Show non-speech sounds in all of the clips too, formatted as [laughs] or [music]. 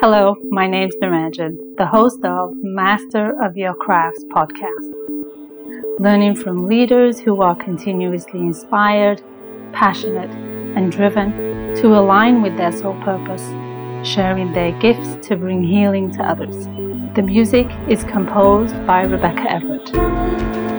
Hello, my name's Niranjan, the host of Master of Your Crafts podcast. Learning from leaders who are continuously inspired, passionate, and driven to align with their soul purpose, sharing their gifts to bring healing to others. The music is composed by Rebecca Everett.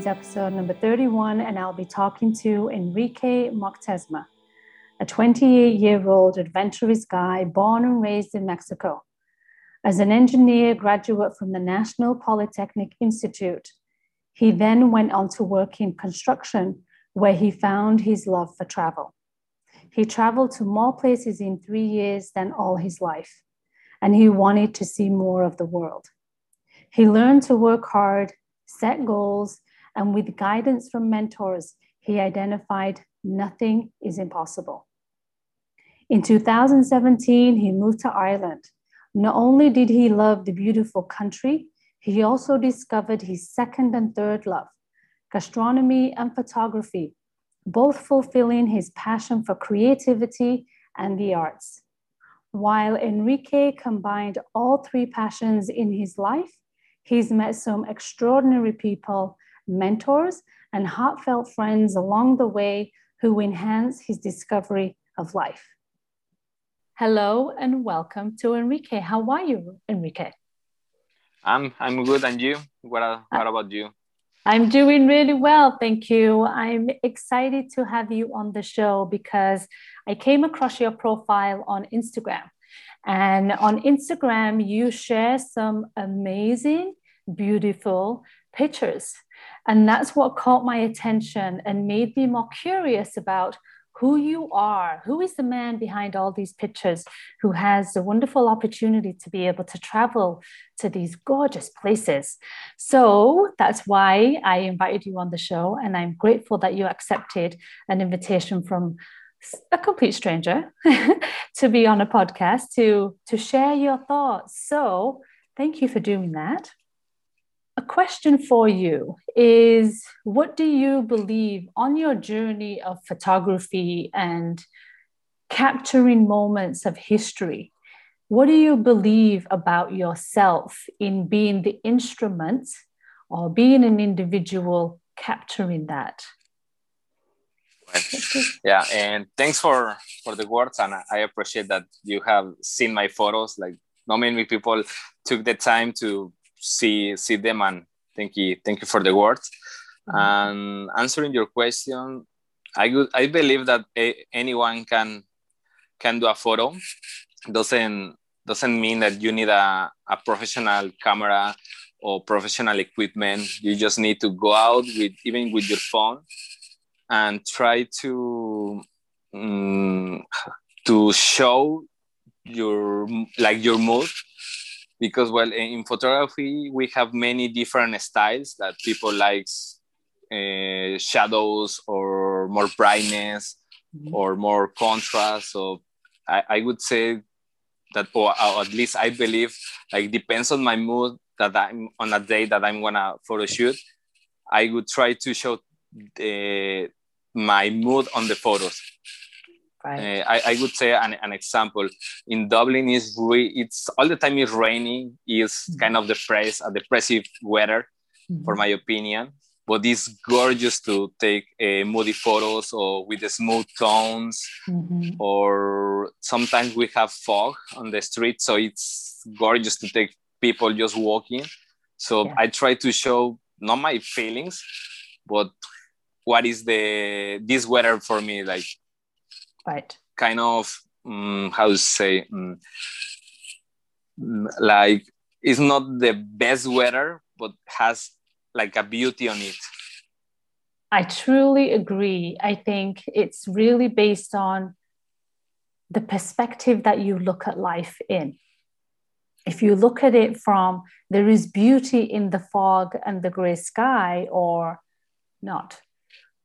Is episode number 31, and I'll be talking to Enrique Moctezuma, a 28 year old adventurous guy born and raised in Mexico. As an engineer graduate from the National Polytechnic Institute, he then went on to work in construction, where he found his love for travel. He traveled to more places in three years than all his life, and he wanted to see more of the world. He learned to work hard, set goals, and with guidance from mentors, he identified nothing is impossible. In 2017, he moved to Ireland. Not only did he love the beautiful country, he also discovered his second and third love, gastronomy and photography, both fulfilling his passion for creativity and the arts. While Enrique combined all three passions in his life, he's met some extraordinary people mentors, and heartfelt friends along the way who enhance his discovery of life. Hello and welcome to Enrique. How are you, Enrique? I'm I'm good, and you? What uh, what about you? I'm doing really well, thank you. I'm excited to have you on the show because I came across your profile on Instagram. And on Instagram, you share some amazing, beautiful pictures and that's what caught my attention and made me more curious about who you are. Who is the man behind all these pictures who has the wonderful opportunity to be able to travel to these gorgeous places? So that's why I invited you on the show. And I'm grateful that you accepted an invitation from a complete stranger [laughs] to be on a podcast to, to share your thoughts. So thank you for doing that a question for you is what do you believe on your journey of photography and capturing moments of history? What do you believe about yourself in being the instrument or being an individual capturing that? yeah and thanks for for the words and i appreciate that you have seen my photos like not many people took the time to see see them and thank you thank you for the words. Mm-hmm. and answering your question i would i believe that a, anyone can can do a photo. Doesn't doesn't mean that you need a, a professional camera or professional equipment. You just need to go out with even with your phone and try to um, to show your like your mood because well in photography we have many different styles that people likes uh, shadows or more brightness mm-hmm. or more contrast so I, I would say that or, or, at least i believe like depends on my mood that i'm on a day that i'm gonna photo shoot i would try to show the, my mood on the photos Right. Uh, I, I would say an, an example in Dublin is re- it's all the time is raining is mm-hmm. kind of depressed a depressive weather mm-hmm. for my opinion but it's gorgeous to take uh, moody photos or with the smooth tones mm-hmm. or sometimes we have fog on the street so it's gorgeous to take people just walking so yeah. i try to show not my feelings but what is the this weather for me like right. kind of um, how to say um, like it's not the best weather but has like a beauty on it. I truly agree. I think it's really based on the perspective that you look at life in. If you look at it from there is beauty in the fog and the gray sky or not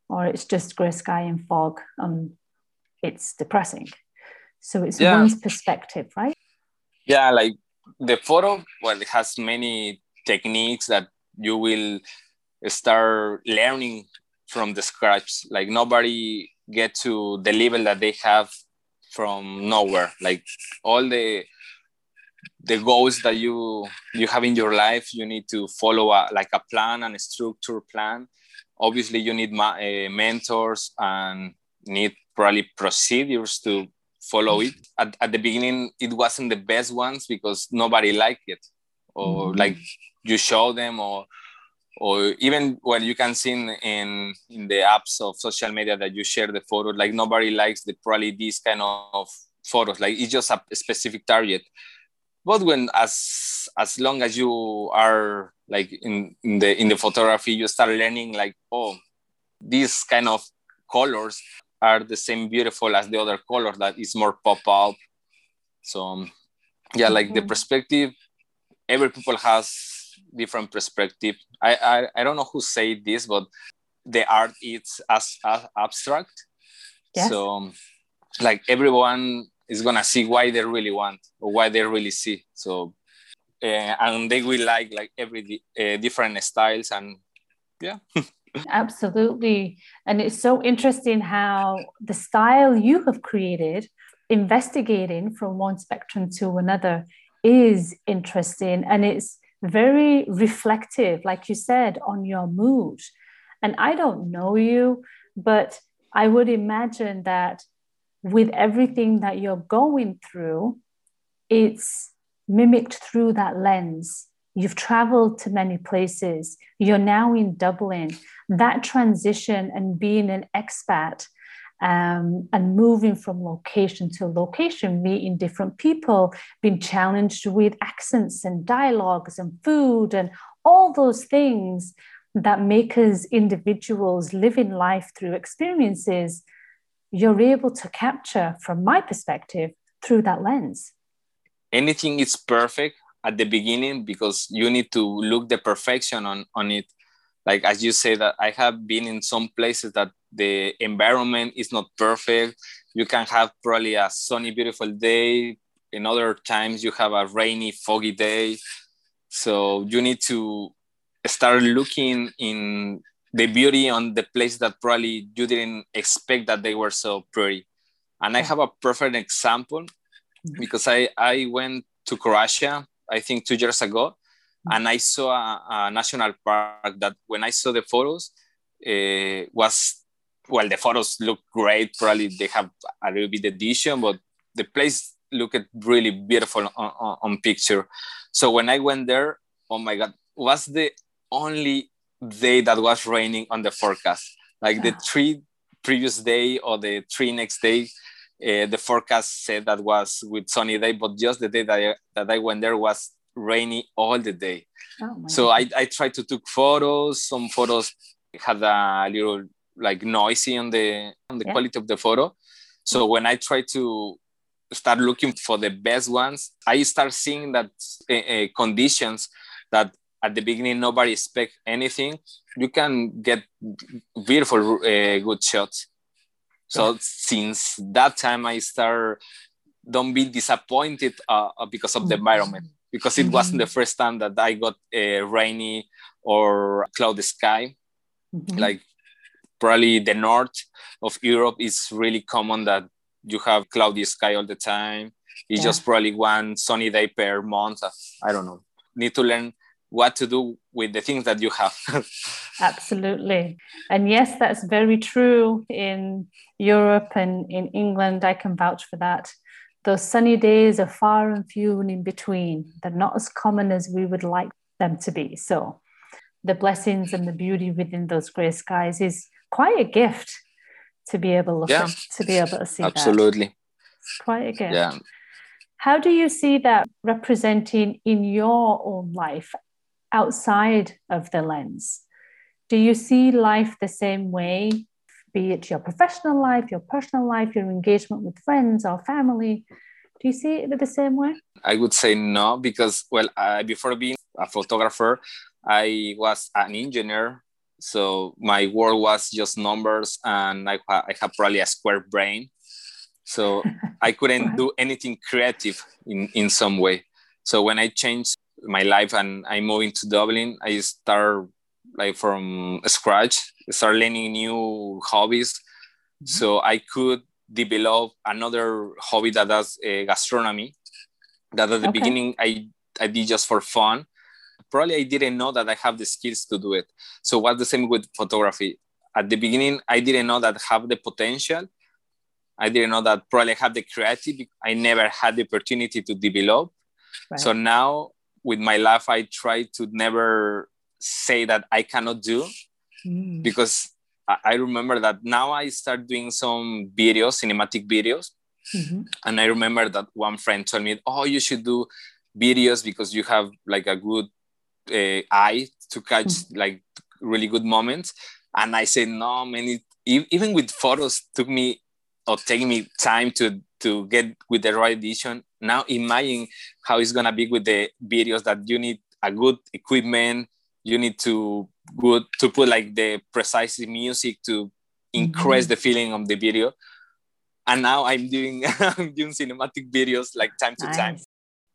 or it's just gray sky and fog, um, it's depressing. So it's yeah. one's perspective, right? Yeah, like the photo, well, it has many techniques that you will start learning from the scratch. Like nobody get to the level that they have from nowhere. Like all the the goals that you you have in your life, you need to follow a, like a plan and a structure plan. Obviously, you need ma- uh, mentors and need probably procedures to follow it. At, at the beginning, it wasn't the best ones because nobody liked it, or mm-hmm. like you show them, or or even well, you can see in, in, in the apps of social media that you share the photo. Like nobody likes the probably these kind of photos. Like it's just a specific target. But when as as long as you are like in, in the in the photography, you start learning like oh, these kind of colors are the same beautiful as the other color that is more pop up so um, yeah like the mm-hmm. perspective every people has different perspective. I, I i don't know who say this but the art is as, as abstract. Yes. so um, like everyone is gonna see why they really want or why they really see. So uh, and they will like like every uh, different styles and yeah [laughs] Absolutely. And it's so interesting how the style you have created, investigating from one spectrum to another, is interesting. And it's very reflective, like you said, on your mood. And I don't know you, but I would imagine that with everything that you're going through, it's mimicked through that lens You've traveled to many places. You're now in Dublin. That transition and being an expat um, and moving from location to location, meeting different people, being challenged with accents and dialogues and food and all those things that make us individuals living life through experiences, you're able to capture, from my perspective, through that lens. Anything is perfect at the beginning because you need to look the perfection on on it like as you say that i have been in some places that the environment is not perfect you can have probably a sunny beautiful day in other times you have a rainy foggy day so you need to start looking in the beauty on the place that probably you didn't expect that they were so pretty and i have a perfect example mm-hmm. because i i went to croatia I think two years ago. And I saw a, a, national park that when I saw the photos uh, was well the photos look great. Probably they have a little bit edition but the place looked really beautiful on, on, on picture. So when I went there oh my god was the only day that was raining on the forecast. Like the three previous day or the three next day uh, the forecast said that was with sunny day, but just the day that I, that I went there was rainy all the day. Oh so I, I tried to take photos. Some photos had a little like noisy on the on the yeah. quality of the photo. So when I try to start looking for the best ones, I start seeing that uh, conditions that at the beginning nobody expect anything. You can get beautiful uh, good shots. So since that time, I start don't be disappointed uh, uh because of the environment because it wasn't the mm-hmm. first time that I got a rainy or cloudy sky. Mm-hmm. Like probably the north of Europe is really common that you have cloudy sky all the time. It's yeah. just probably one sunny day per month. I don't know. Need to learn what to do with the things that you have. [laughs] Absolutely. And yes, that's very true in Europe and in England. I can vouch for that. Those sunny days are far and few and in between. They're not as common as we would like them to be. So, the blessings and the beauty within those gray skies is quite a gift to be able to look yeah. at, to be able to see absolutely that. Quite a gift yeah how do you see that representing in your own life outside of the lens? Do you see life the same way, be it your professional life, your personal life, your engagement with friends or family? Do you see it the same way? I would say no, because, well, uh, before being a photographer, I was an engineer. So my world was just numbers, and I, I have probably a square brain. So [laughs] I couldn't do anything creative in, in some way. So when I changed my life and I moved into Dublin, I start like from scratch, start learning new hobbies. Mm-hmm. So I could develop another hobby that is uh, gastronomy. That at the okay. beginning I I did just for fun. Probably I didn't know that I have the skills to do it. So what's the same with photography? At the beginning, I didn't know that I have the potential. I didn't know that probably I have the creativity. I never had the opportunity to develop. Right. So now with my life, I try to never say that I cannot do mm. because I remember that now I start doing some videos, cinematic videos. Mm-hmm. And I remember that one friend told me, Oh, you should do videos because you have like a good uh, eye to catch mm-hmm. like really good moments. And I said, No, man, it, even with photos, took me or taking me time to to get with the right edition. Now imagine how it's gonna be with the videos that you need a good equipment, you need to good to put like the precise music to increase mm-hmm. the feeling of the video. And now I'm doing [laughs] I'm doing cinematic videos like time to nice. time.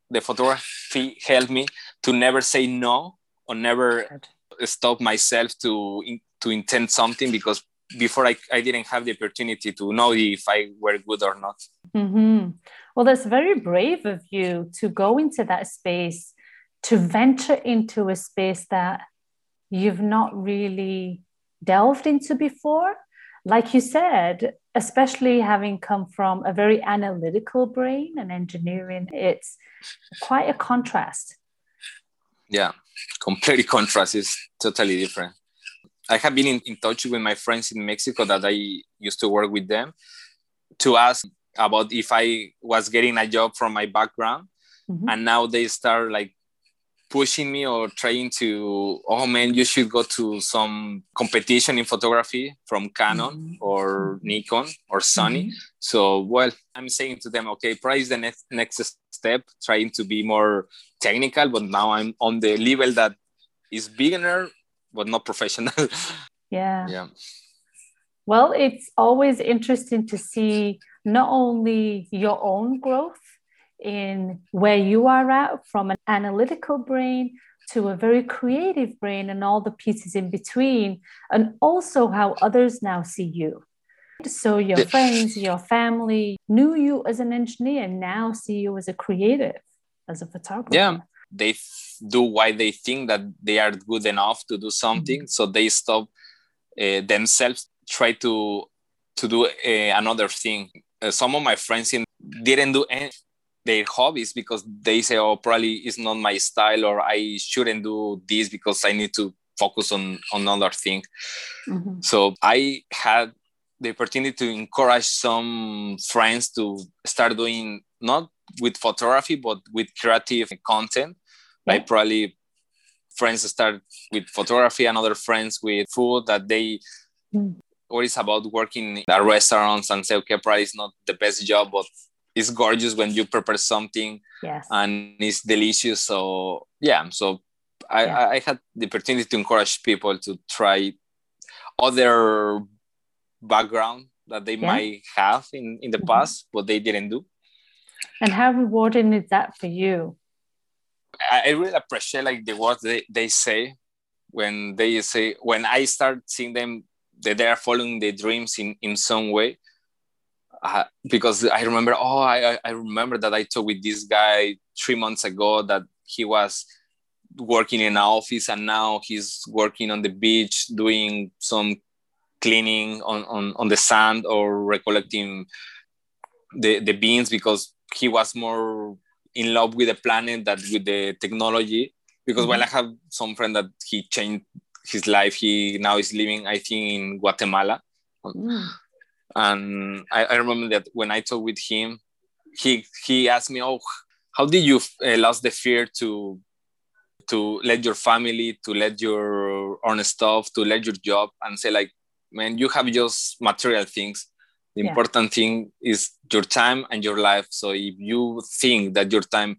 The photography helped me to never say no or never Good. stop myself to to intend something because before I, I didn't have the opportunity to know if I were good or not. Mm-hmm. Well, that's very brave of you to go into that space, to venture into a space that you've not really delved into before. Like you said, especially having come from a very analytical brain and engineering, it's quite a contrast. Yeah, completely [laughs] contrast is totally different. I have been in, in touch with my friends in Mexico that I used to work with them to ask about if I was getting a job from my background. Mm-hmm. And now they start like pushing me or trying to, oh man, you should go to some competition in photography from Canon mm-hmm. or Nikon or Sony. Mm-hmm. So, well, I'm saying to them, okay, probably the next, next step, trying to be more technical, but now I'm on the level that is beginner but not professional. [laughs] Yeah. Yeah. Well, it's always interesting to see not only your own growth in where you are at from an analytical brain to a very creative brain and all the pieces in between, and also how others now see you. So, your friends, your family knew you as an engineer, now see you as a creative, as a photographer. Yeah they do why they think that they are good enough to do something mm-hmm. so they stop uh, themselves try to to do uh, another thing uh, some of my friends in, didn't do any, their hobbies because they say oh probably it's not my style or i shouldn't do this because i need to focus on on another thing mm-hmm. so i had the opportunity to encourage some friends to start doing not with photography but with creative content yeah. like probably friends start with photography and other friends with food that they mm. what is about working at restaurants and say okay probably it's not the best job but it's gorgeous when you prepare something yes. and it's delicious so yeah so I, yeah. I had the opportunity to encourage people to try other background that they yeah. might have in, in the mm-hmm. past but they didn't do and how rewarding is that for you I really appreciate like the words they, they say when they say when I start seeing them that they are following their dreams in, in some way. Uh, because I remember, oh, I, I remember that I talked with this guy three months ago that he was working in an office and now he's working on the beach doing some cleaning on, on, on the sand or recollecting the, the beans because he was more in love with the planet that with the technology because mm-hmm. while I have some friend that he changed his life, he now is living, I think, in Guatemala. Mm. And I, I, remember that when I talked with him, he he asked me, "Oh, how did you uh, lose the fear to to let your family, to let your own stuff, to let your job, and say like, man, you have just material things, the yeah. important thing is your time and your life so if you think that your time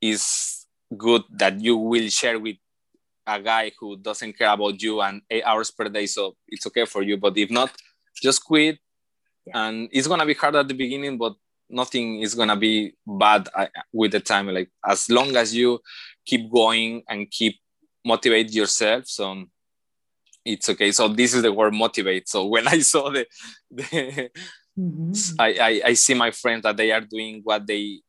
is good that you will share with a guy who doesn't care about you and eight hours per day, so it's okay for you. But if not, just quit. Yeah. And it's gonna be hard at the beginning, but nothing is gonna be bad uh, with the time. Like as long as you keep going and keep motivate yourself, so it's okay. So this is the word motivate. So when I saw the, the mm-hmm. I, I I see my friends that they are doing what they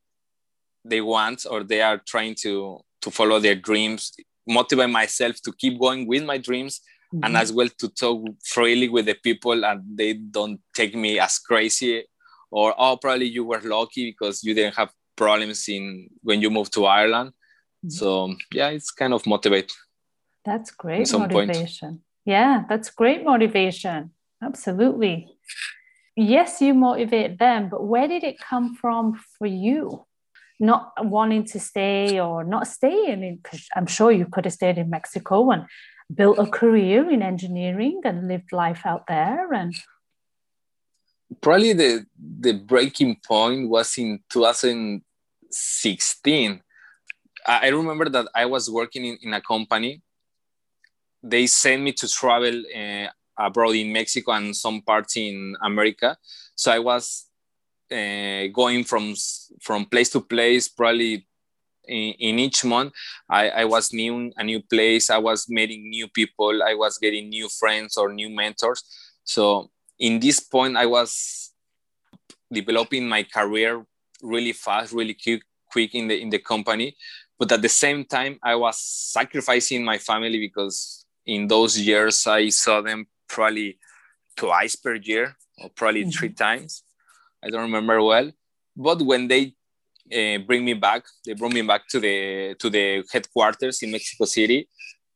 they want or they are trying to to follow their dreams motivate myself to keep going with my dreams mm-hmm. and as well to talk freely with the people and they don't take me as crazy or oh probably you were lucky because you didn't have problems in when you moved to ireland mm-hmm. so yeah it's kind of motivate that's great motivation point. yeah that's great motivation absolutely yes you motivate them but where did it come from for you not wanting to stay or not staying because I'm sure you could have stayed in Mexico and built a career in engineering and lived life out there and probably the the breaking point was in 2016 i remember that i was working in, in a company. They sent me to travel uh, abroad in mexico and some parts in america. So i was uh, going from from place to place probably in, in, each month I, I was new a new place. I was meeting new people. I was getting new friends or new mentors. So in this point i was developing my career really fast really quick, quick in the in the company. But at the same time i was sacrificing my family because in those years i saw them probably twice per year or probably mm-hmm. three times. I don't remember well. But when they uh, bring me back, they brought me back to the to the headquarters in Mexico City.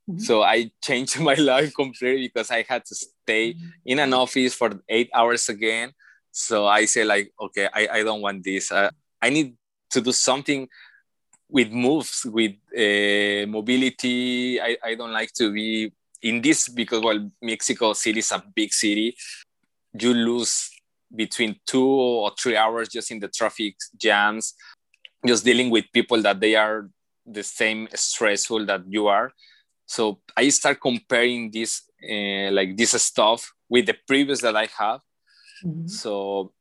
Mm-hmm. So I changed [laughs] my life completely because I had to stay mm-hmm. in an office for eight hours again. So I say like, okay, I, I don't want this. Uh, I need to do something with moves, with uh, mobility. I, I don't like to be in this because well, Mexico City is a big city. You lose between two or three hours just in the traffic jams, just dealing with people that they are the same stressful that you are. So I start comparing this uh, like this stuff with the previous that I have. Mm-hmm. So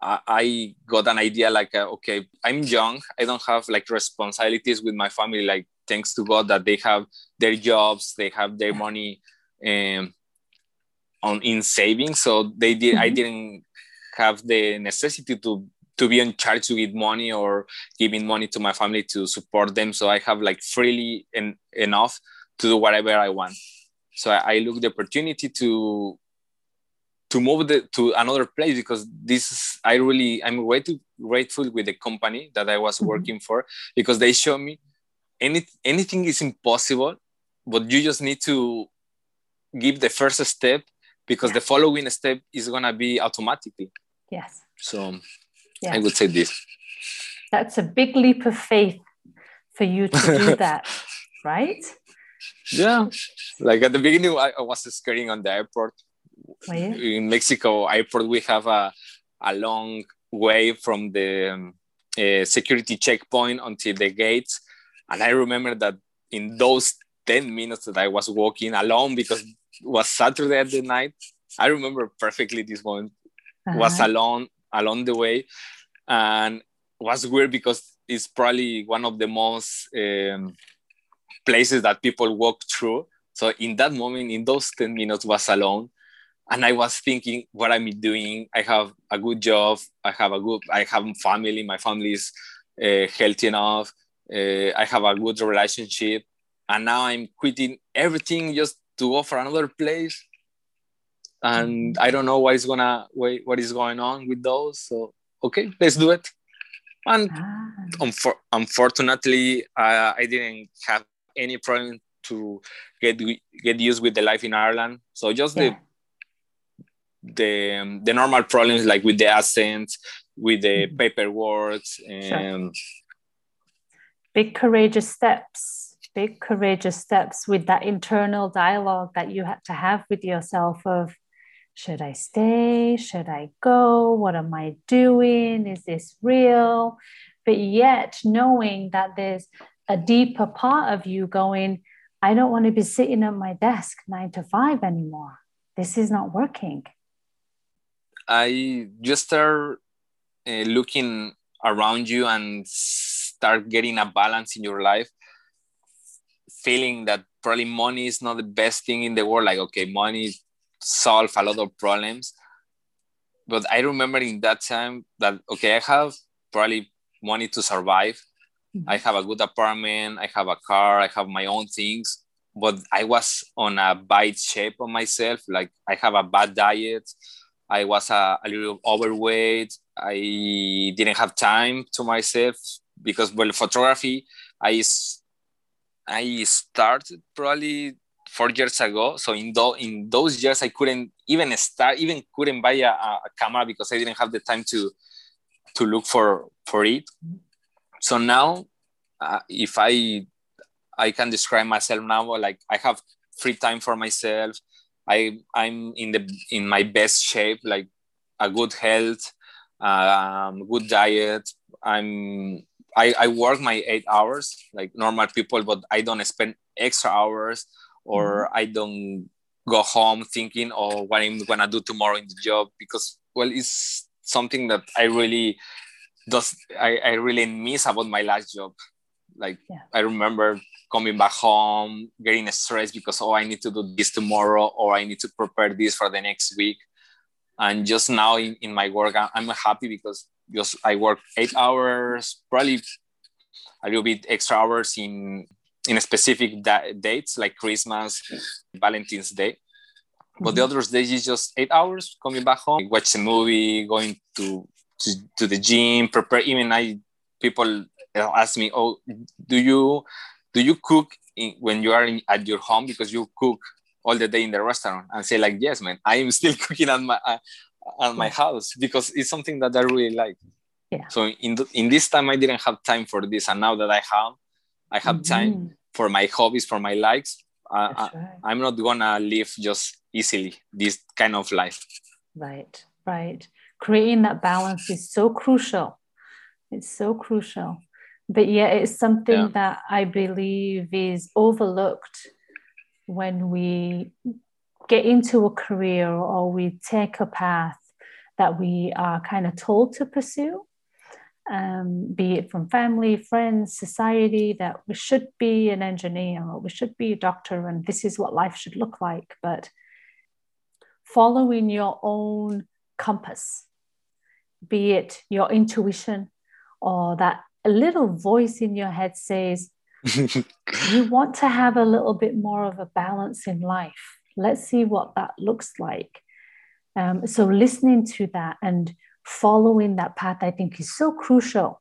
I, I, got an idea like uh, okay, I'm young. I don't have like responsibilities with my family. Like thanks to God that they have their jobs, they have their money um, on in savings. So they did. Mm-hmm. I didn't have the necessity to to be in charge to give money or giving money to my family to support them so i have like freely en- enough to do whatever i want so i, I look the opportunity to to move the, to another place because this is i really i'm grateful grateful with the company that i was mm-hmm. working for because they show me any, anything is impossible but you just need to give the first step because yeah. the following step is going to be automatically Yes. So yeah. I would say this. That's a big leap of faith for you to do [laughs] that, right? Yeah. Like at the beginning, I, I was skating on the airport. In Mexico airport, we have a, a long way from the um, uh, security checkpoint until the gates. And I remember that in those 10 minutes that I was walking alone because it was Saturday at the night, I remember perfectly this moment uh-huh. was alone along the way. And was weird because it's probably one of the most um, places that people walk through. So in that moment in those 10 minutes was alone. And i was thinking what i'm doing? I have a good job. I have a good i have family. My family is uh, healthy enough. Uh, i have a good relationship. And now i'm quitting everything just to go for another place and I don't know what is gonna what is going on with those. So okay, let's do it. And ah. unfor- unfortunately, uh, I didn't have any problem to get get used with the life in Ireland. So just yeah. the the um, the normal problems like with the accents, with the mm-hmm. paperwork, and sure. big courageous steps. Big courageous steps with that internal dialogue that you had to have with yourself of should I stay? Should I go? What am I doing? Is this real? But yet, knowing that there's a deeper part of you going, I don't want to be sitting at my desk nine to five anymore. This is not working. I just start uh, looking around you and start getting a balance in your life, feeling that probably money is not the best thing in the world. Like, okay, money solve a lot of problems. But I remember in that time that, okay, I have probably money to survive. Mm-hmm. I have a good apartment, I have a car, I have my own things, but I was on a bad shape of myself. Like I have a bad diet. I was a, a little overweight. I didn't have time to myself because well, photography, I I started probably four years ago. So in, do, in those years, I couldn't even start, even couldn't buy a, a camera because I didn't have the time to to look for for it. So now, uh, if I I can describe myself now like I have free time for myself. I I'm in the in my best shape, like a good health, um, good diet. I'm I, I work my eight hours like normal people, but I don't spend extra hours or mm-hmm. I don't go home thinking oh what I'm gonna do tomorrow in the job because well it's something that I really does I, I really miss about my last job. Like yeah. I remember coming back home, getting stressed because oh I need to do this tomorrow or I need to prepare this for the next week. And just now in, in my work, I'm happy because just I work eight hours, probably a little bit extra hours in in a specific da- dates like Christmas, Valentine's Day. But the mm-hmm. other days is just eight hours coming back home, watch a movie, going to to, to the gym, prepare. Even I, people ask me, "Oh, do you do you cook in, when you are in, at your home because you cook all the day in the restaurant?" And say like, "Yes, man, I am [laughs] still cooking at my uh, at my house because it's something that I really like." Yeah. So in the, in this time, I didn't have time for this, and now that I have, I have mm-hmm. time for my hobbies, for my likes. Uh, right. I, I'm not gonna live just easily this kind of life. Right, right creating that balance is so crucial. It's so crucial. But yeah, it's something yeah. that I believe is overlooked when we get into a career or we take a path that we are kind of told to pursue. Um, be it from family, friends, society, that we should be an engineer or we should be a doctor, and this is what life should look like. But following your own compass, be it your intuition or that a little voice in your head says, [laughs] you want to have a little bit more of a balance in life. Let's see what that looks like. Um, so, listening to that and following that path, I think, is so crucial.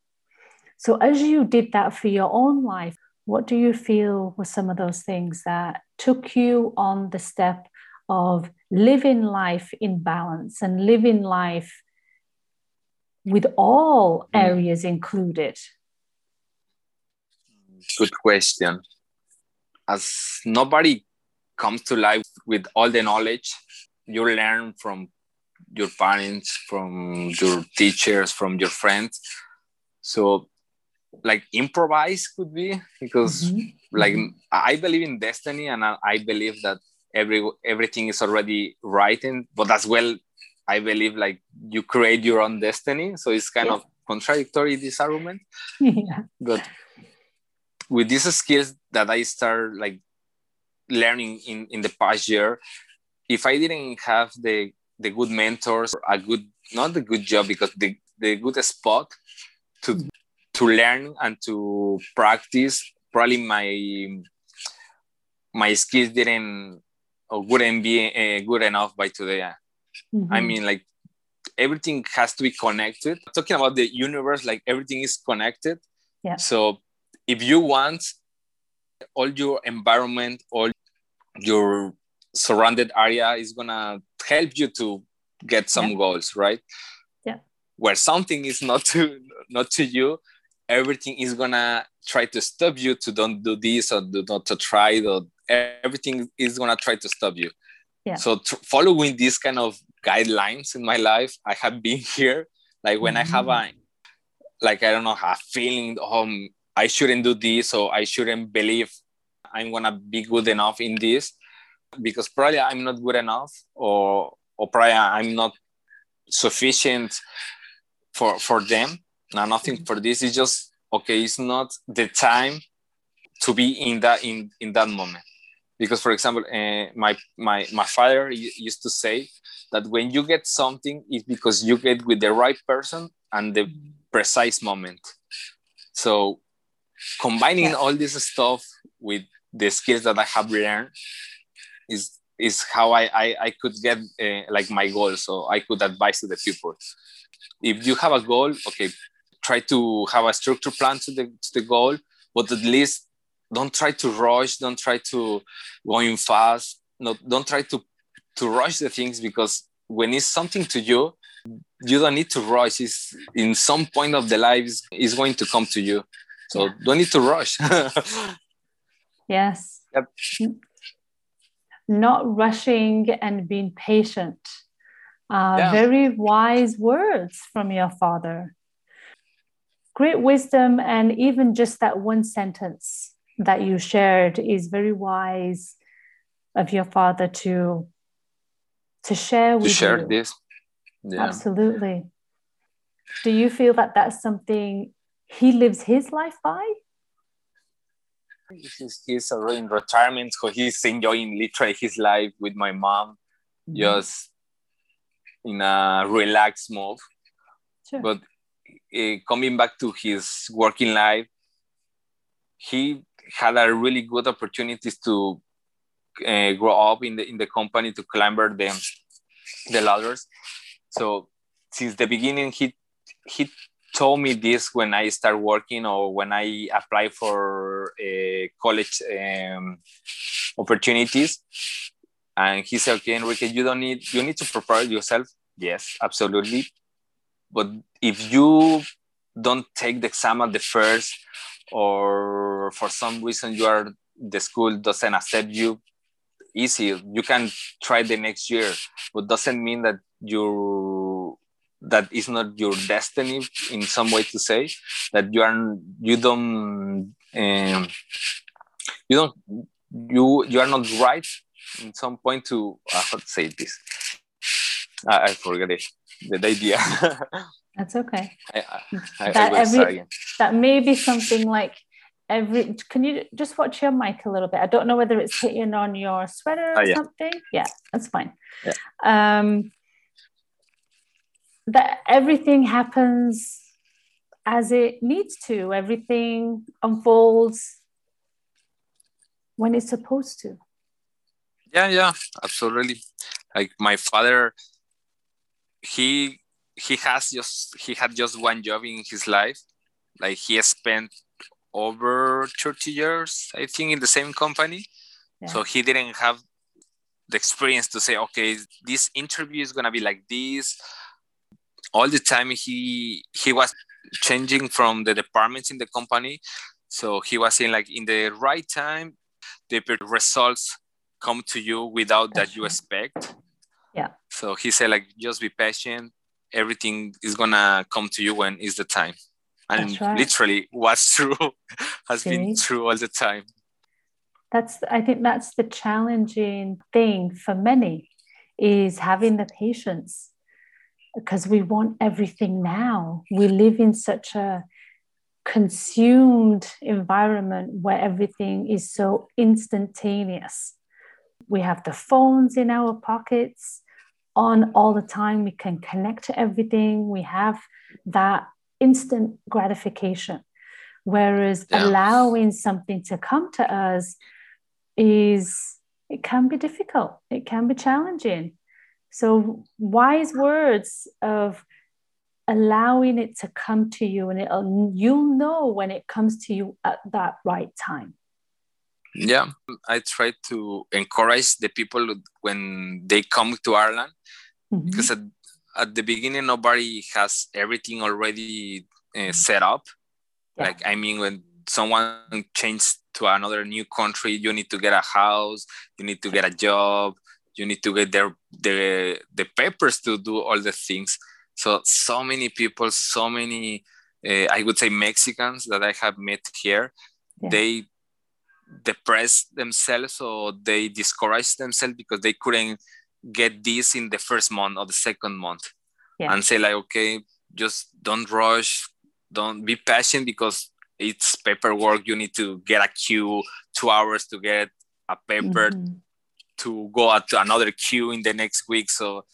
So, as you did that for your own life, what do you feel were some of those things that took you on the step of living life in balance and living life with all hmm. areas included? Good question. As nobody comes to life with all the knowledge, you learn from your parents, from your teachers, from your friends. So, like improvise could be because, mm-hmm. like. I believe in destiny, and I, I believe that every everything is already right, and but as well I believe like you create your own destiny. So it's kind yeah. of contradictory this argument. [laughs] yeah. But with these skills that I start like learning in, in the past year, if I didn't have the the good mentors, a good not the good job because the, the good spot to to learn and to practice, probably my my skills didn't or wouldn't be uh, good enough by today. Mm-hmm. I mean, like everything has to be connected. Talking about the universe, like everything is connected. Yeah. So if you want all your environment, all your surrounded area is gonna help you to get some yeah. goals, right? Yeah. Where something is not [laughs] to not to you, everything is gonna try to stop you to don't do this or do not to try or everything is gonna try to stop you yeah. so following these kind of guidelines in my life i have been [laughs] here like when mm-hmm. i have a like i don't know a feeling um i shouldn't do this or i shouldn't believe i'm gonna be good enough in this because probably i'm not good enough or or probably i'm not sufficient for for them. Now nothing for this. It's just okay it's not the time to be in that in in that moment. Because for example uh, my my my father used to say that when you get something it's because you get with the right person and the precise moment. So combining all this stuff with the skills that i have learned is is how i i, I could get uh, like my goal so i could advise to the people. If you have a goal okay try to have a structure plan to the to the goal but at least don't try to rush don't try to go in fast no don't try to to rush the things because when it's something to you you don't need to rush. It's in some point of the life is going to come to you. So yeah. don't need to rush. [laughs] Yes. Yep. Not rushing and being patient uh, yeah. very wise words from your father great wisdom and even just that one sentence that you shared is very wise of your father to to share with to share you. this yeah. absolutely do you feel that that's something he lives his life by he's, he's already in retirement so he's enjoying literally his life with my mom mm-hmm. just in a relaxed mode sure. but uh, coming back to his working life he had a really good opportunities to uh, grow up in the in the company to climb the the ladders. So since the beginning, he he told me this when I start working or when I apply for uh, college um, opportunities. And he said, "Okay, Enrique, you don't need you need to prepare yourself. Yes, absolutely. But if you don't take the exam at the first or for some reason you are the school doesn't accept you easy you can try the next year but doesn't mean that you that is not your destiny in some way to say that you are you don't um, you don't you you are not right in some point to uh, how to say this I, I forget it the idea [laughs] That's okay. I, I, that, every, that may be something like every. Can you just watch your mic a little bit? I don't know whether it's hitting on your sweater or oh, yeah. something. Yeah, that's fine. Yeah. Um, that everything happens as it needs to. Everything unfolds when it's supposed to. Yeah, yeah, absolutely. Like my father, he he has just he had just one job in his life like he spent over 30 years i think in the same company yeah. so he didn't have the experience to say okay this interview is going to be like this all the time he he was changing from the departments in the company. So he was saying like in the right time the results come to you without that you expect. Yeah. So he said like just be patient. Everything is gonna come to you when is the time. And right. literally what's [laughs] true has See? been true all the time. That's i think that's the challenging thing for many is having the patience because we want everything now we live in such a consumed environment where everything is so instantaneous we have the phones in our pockets on all the time. We can connect to everything. We have that instant gratification. Whereas yeah. allowing something to come to us is, it can be difficult, it can be challenging. So, wise words of allowing it to come to you, and it'll, you'll know when it comes to you at that right time yeah i try to encourage the people when they come to ireland mm-hmm. because at, at, the beginning nobody has everything already uh, set up yeah. like i mean when someone changes to another new country you need to get a house you need to get a job you need to get their the the papers to do all the things so so many people so many uh, i would say mexicans that i have met here yeah. they depressed themselves or they discouraged themselves because they couldn't get this in the first month or the second month yeah. and say like okay just don't rush don't be patient because it's paperwork you need to get a queue two hours to get a paper mm-hmm. To go to another queue in the next week so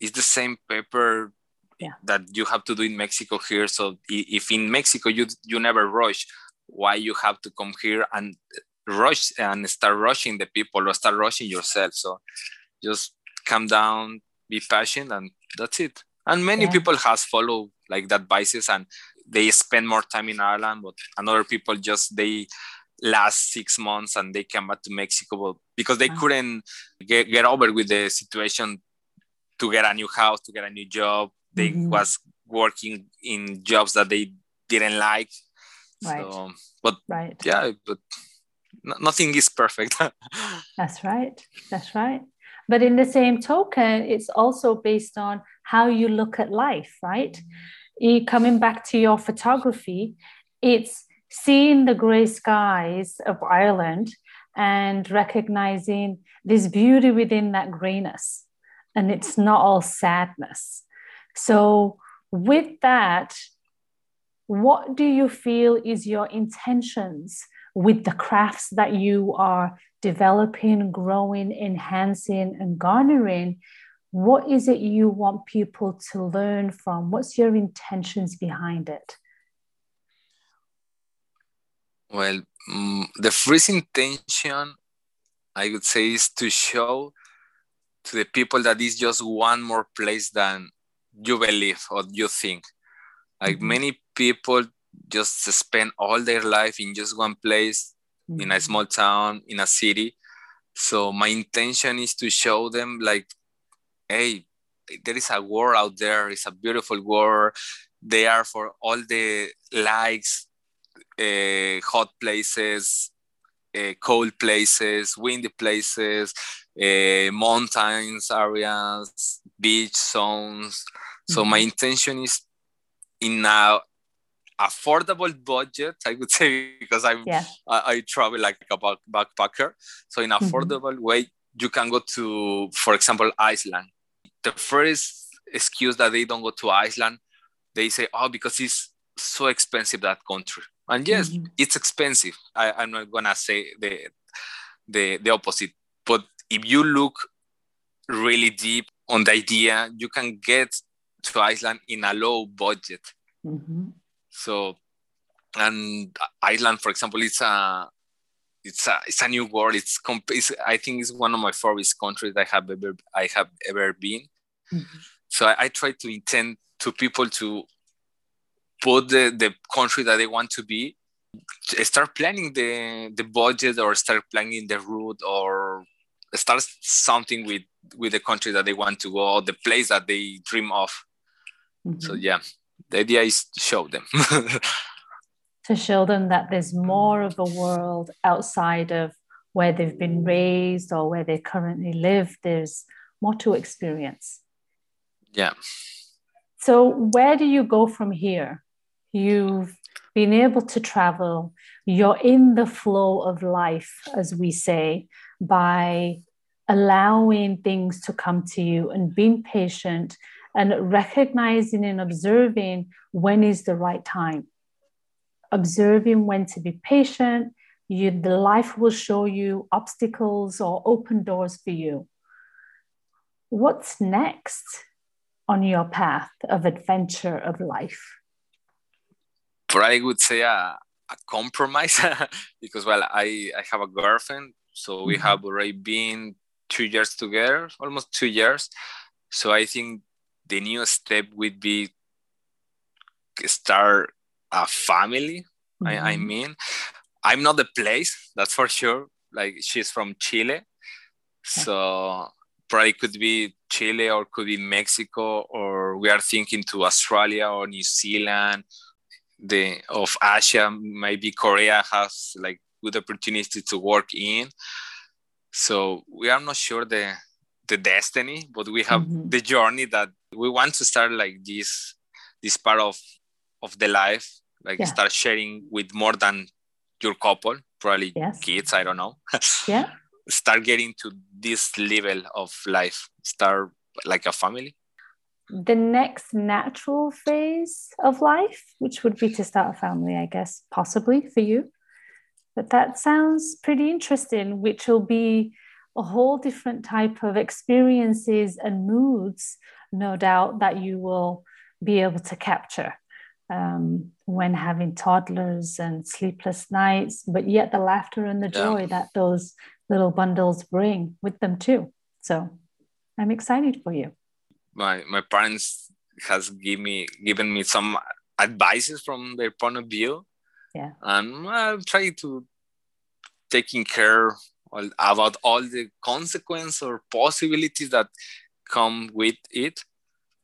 it's the same paper yeah. that you have to do in mexico here so if in mexico you you never rush why you have to come here and rush and start rushing the people or start rushing yourself so just calm down be patient and that's it and many yeah. people has followed like that advices and they spend more time in ireland but another people just they last six months and they came back to mexico because they couldn't get, get over with the situation to get a new house to get a new job. They mm-hmm. was working in jobs that they didn't like. Right. so but right. yeah but nothing is perfect. [laughs] That's right. That's right. But in the same token it's also based on how you look at life right? Coming back to your photography it's seeing the gray skies of ireland and recognizing this beauty within that grayness and it's not all sadness so with that what do you feel is your intentions with the crafts that you are developing, growing, enhancing, and garnering, what is it you want people to learn from? What's your intentions behind it? Well, um, the first intention I would say is to show to the people that is just one more place than you believe or you think. Like mm-hmm. many people just spend all their life in just one place mm-hmm. in a small town in a city so my intention is to show them like hey there is a world out there it's a beautiful world they are for all the likes uh, hot places uh, cold places windy places uh, mountains areas beach zones so my mm-hmm. intention is in a affordable budget i would [laughs] say because i'm yeah. I, I, travel like a back, backpacker so in mm-hmm. affordable mm-hmm. way you can go to for example iceland the first excuse that they don't go to iceland they say oh because it's so expensive that country and yes mm-hmm. it's expensive I, i'm not gonna say the the the opposite but if you look really deep on the idea you can get to iceland in a low budget mm-hmm. So, and Iceland, for example, it's a it's a it's a new world. It's, comp- it's I think it's one of my favorite countries I have ever I have ever been. Mm-hmm. So I, I try to intend to people to put the, the country that they want to be start planning the the budget or start planning the route or start something with with the country that they want to go or the place that they dream of. Mm-hmm. so yeah the idea is to show them. [laughs] To show them that there's more of a world outside of where they've been raised or where they currently live. There's more to experience. Yeah. So where do you go from here you've been able to travel. You're in the flow of life as we say by allowing things to come to you and being patient and recognizing and observing when is the right time. Observing when to be patient. You the life will show you obstacles or open doors for you. What's next on your path of adventure of life but i would say a, a compromise [laughs] because well i i have a girlfriend so we mm-hmm. have already been two years together almost two years so i think the new step would be start a family. Mm-hmm. I, I, mm-hmm. mean, I'm not the place, that's for sure. Like she's from Chile. So probably could be Chile or could be Mexico, or we are thinking to Australia or New Zealand. The of Asia, maybe Korea has like good opportunity to work in. So we are not sure the the destiny, but we have mm-hmm. the journey that we want to start like this this part of of the life, like yeah. start sharing with more than your couple, probably Yes. kids, I don't know. Yeah. [laughs] Start getting to this level of life. Start like a family. The next natural phase of life, which would be to start a family, I guess, possibly for you. But that sounds pretty interesting, which will be a whole different type of experiences and moods, no doubt, that you will be able to capture um, when having toddlers and sleepless nights, but yet the laughter and the Yeah. joy that those little bundles bring with them too. So I'm excited for you. My my parents has give me given me some advices from their point of view. Yeah. And I'm trying to taking care all, about all the consequence or possibilities that come with it.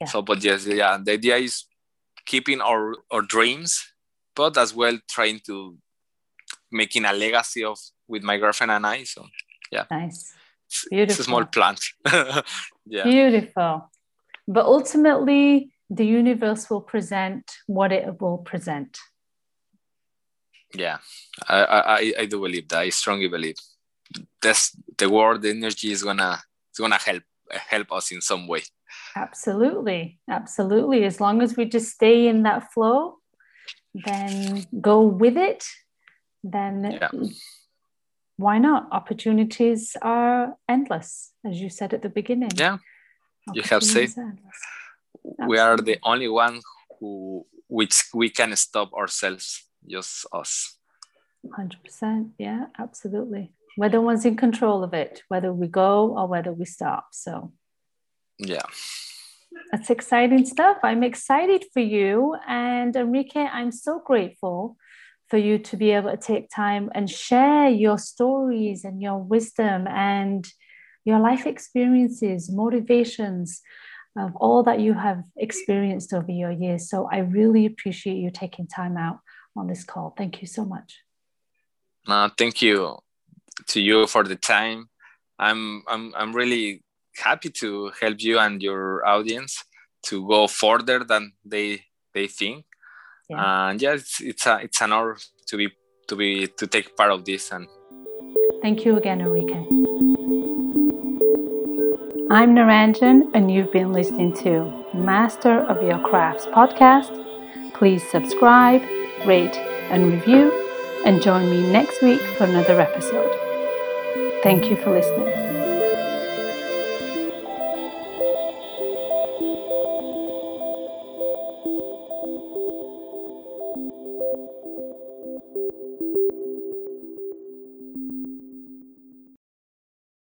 Yeah. So, but yes, yeah, the idea is keeping our our dreams, but as well trying to making a legacy of with my girlfriend and I. So yeah, Nice. it's, it's a Beautiful. small plant. [laughs] yeah. Beautiful. But ultimately, the universe will present what it will present. Yeah, I, I, I- do believe that. I strongly believe this the world energy is gonna is gonna help help us in some way. Absolutely. Absolutely. As long as we just stay in that flow, then go with it, then Yeah. why not? Opportunities are endless, as you said at the beginning. Yeah, you have said Opportunities are endless. we are the only one who which we can stop ourselves, just us. 100%. Yeah, absolutely. We're the ones in control of it, whether we go or whether we stop. So Yeah, that's exciting stuff. I'm excited for you. And Enrique, I'm so grateful for you to be able to take time and share your stories and your wisdom and your life experiences, motivations of all that you have experienced over your years. So I really appreciate you taking time out on this call. Thank you so much. uh, thank you to you for the time. I'm I'm I'm really happy to help you and your audience to go further than they they think. Yeah. And yeah, it's it's a it's an honor to be to be to take part of this and Thank you again, Enrique. I'm Naranjan, and you've been listening to Master of Your Crafts podcast. Please subscribe, rate, and review, and join me next week for another episode. Thank you for listening.